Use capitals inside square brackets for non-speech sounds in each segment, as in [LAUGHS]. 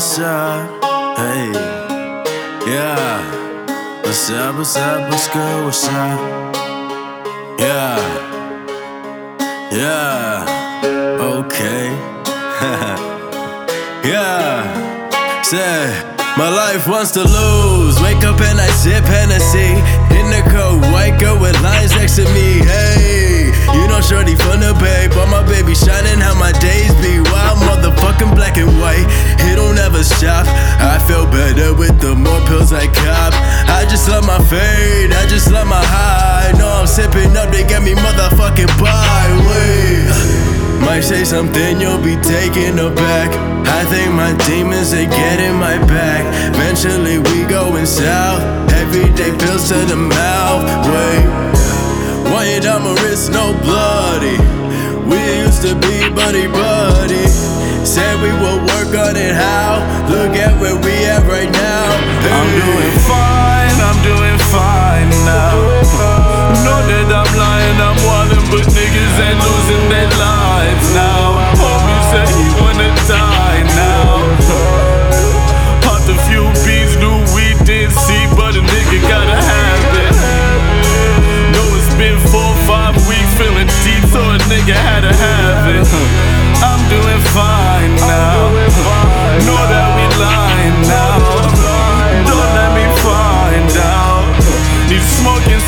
what's up? Hey, yeah. What's up, what's up, what's good, what's up? Yeah, yeah, okay. [LAUGHS] yeah, say, my life wants to lose. Wake up and I sip Hennessy. In the cold, white girl with lines next to me. Hey, you know, shorty from the bay, but my baby shining how my days be. Wild motherfucking black and white. It don't ever stop. I feel better with the more pills I cop. I just love my fade, I just love my high. No, I'm sipping up, they get me motherfucking by. Wait, might say something you'll be taken aback. I think my demons are getting my back. Eventually we going south. Everyday pills to the mouth. Wait, why you down my wrist, no bloody. We used to be buddy buddy. Said we would work on it. How? Look at where we at right now. I'm doing fine,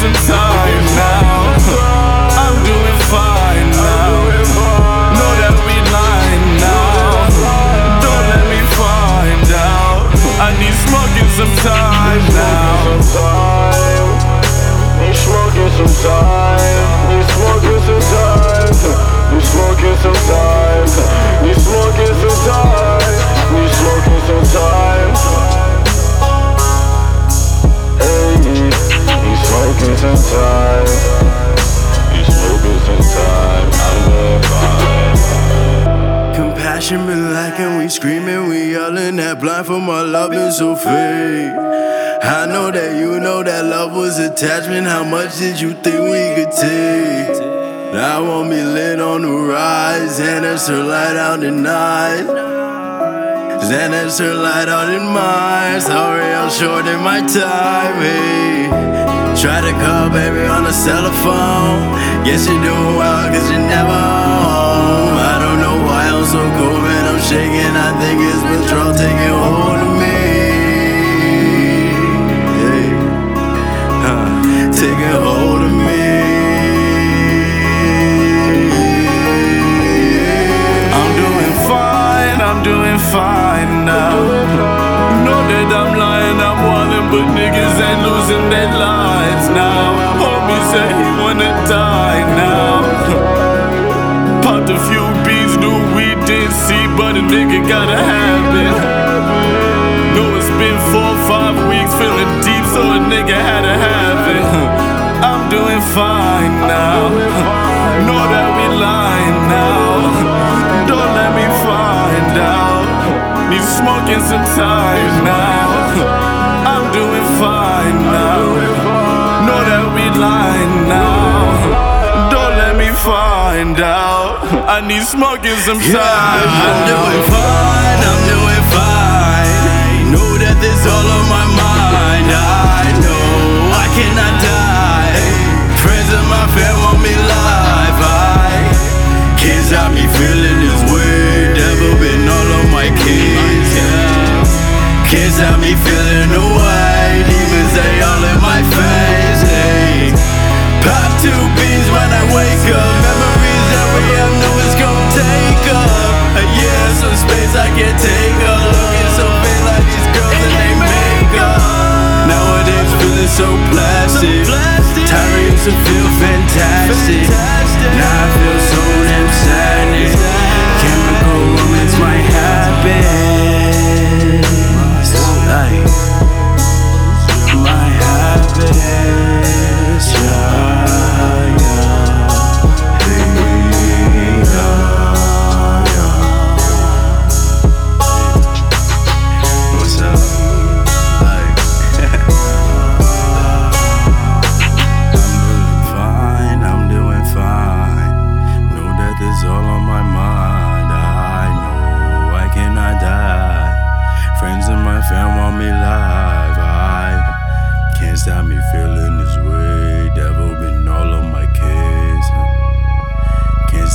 some time now. Time. Need smoking some time. I'm fine. Compassion be lacking, we screaming, we yelling that blind for my love is so fake. I know that you know that love was attachment. How much did you think we could take? I won't be lit on the rise, and it's her light out at night. Xanax her light out in mine. Sorry, I'm short in my time. Hey. Try to call baby on the cell phone. Guess you're doing well, cause you're never home. I don't know why I'm so cold, man. I'm shaking. I think it's withdrawal taking hold of me. Hey. Huh. Taking hold of me. I'm doing fine, I'm doing fine now. Know that I'm lying, I'm wildin', but niggas ain't losing their now. Homie said he wanna die now. [LAUGHS] Popped a few beats, knew we didn't see, but a nigga gotta have it. Know it's been four, five weeks, feeling deep, so a nigga had to have it. I'm doing fine now. [LAUGHS] Know that we lying now. [LAUGHS] Don't let me find out. Need smoking some time now. I'm doing fine now. Know that we lying now. Don't let me find out. I need smoking some Yeah, time I'm doing fine, I'm doing fine. Know that this all on my mind. I know I cannot die. Friends of my fam want me live. I got me feeling this way. Devil been all on my kids. Yeah. Me feeling I wake up. Memories that we have know it's gonna take up. A year, some space I can take up. Looking so like these girls and they makeup. Nowadays feeling so plastic. Tyra used to feel fantastic.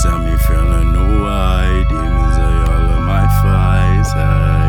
and me feeling no why. Demons are all of my fights.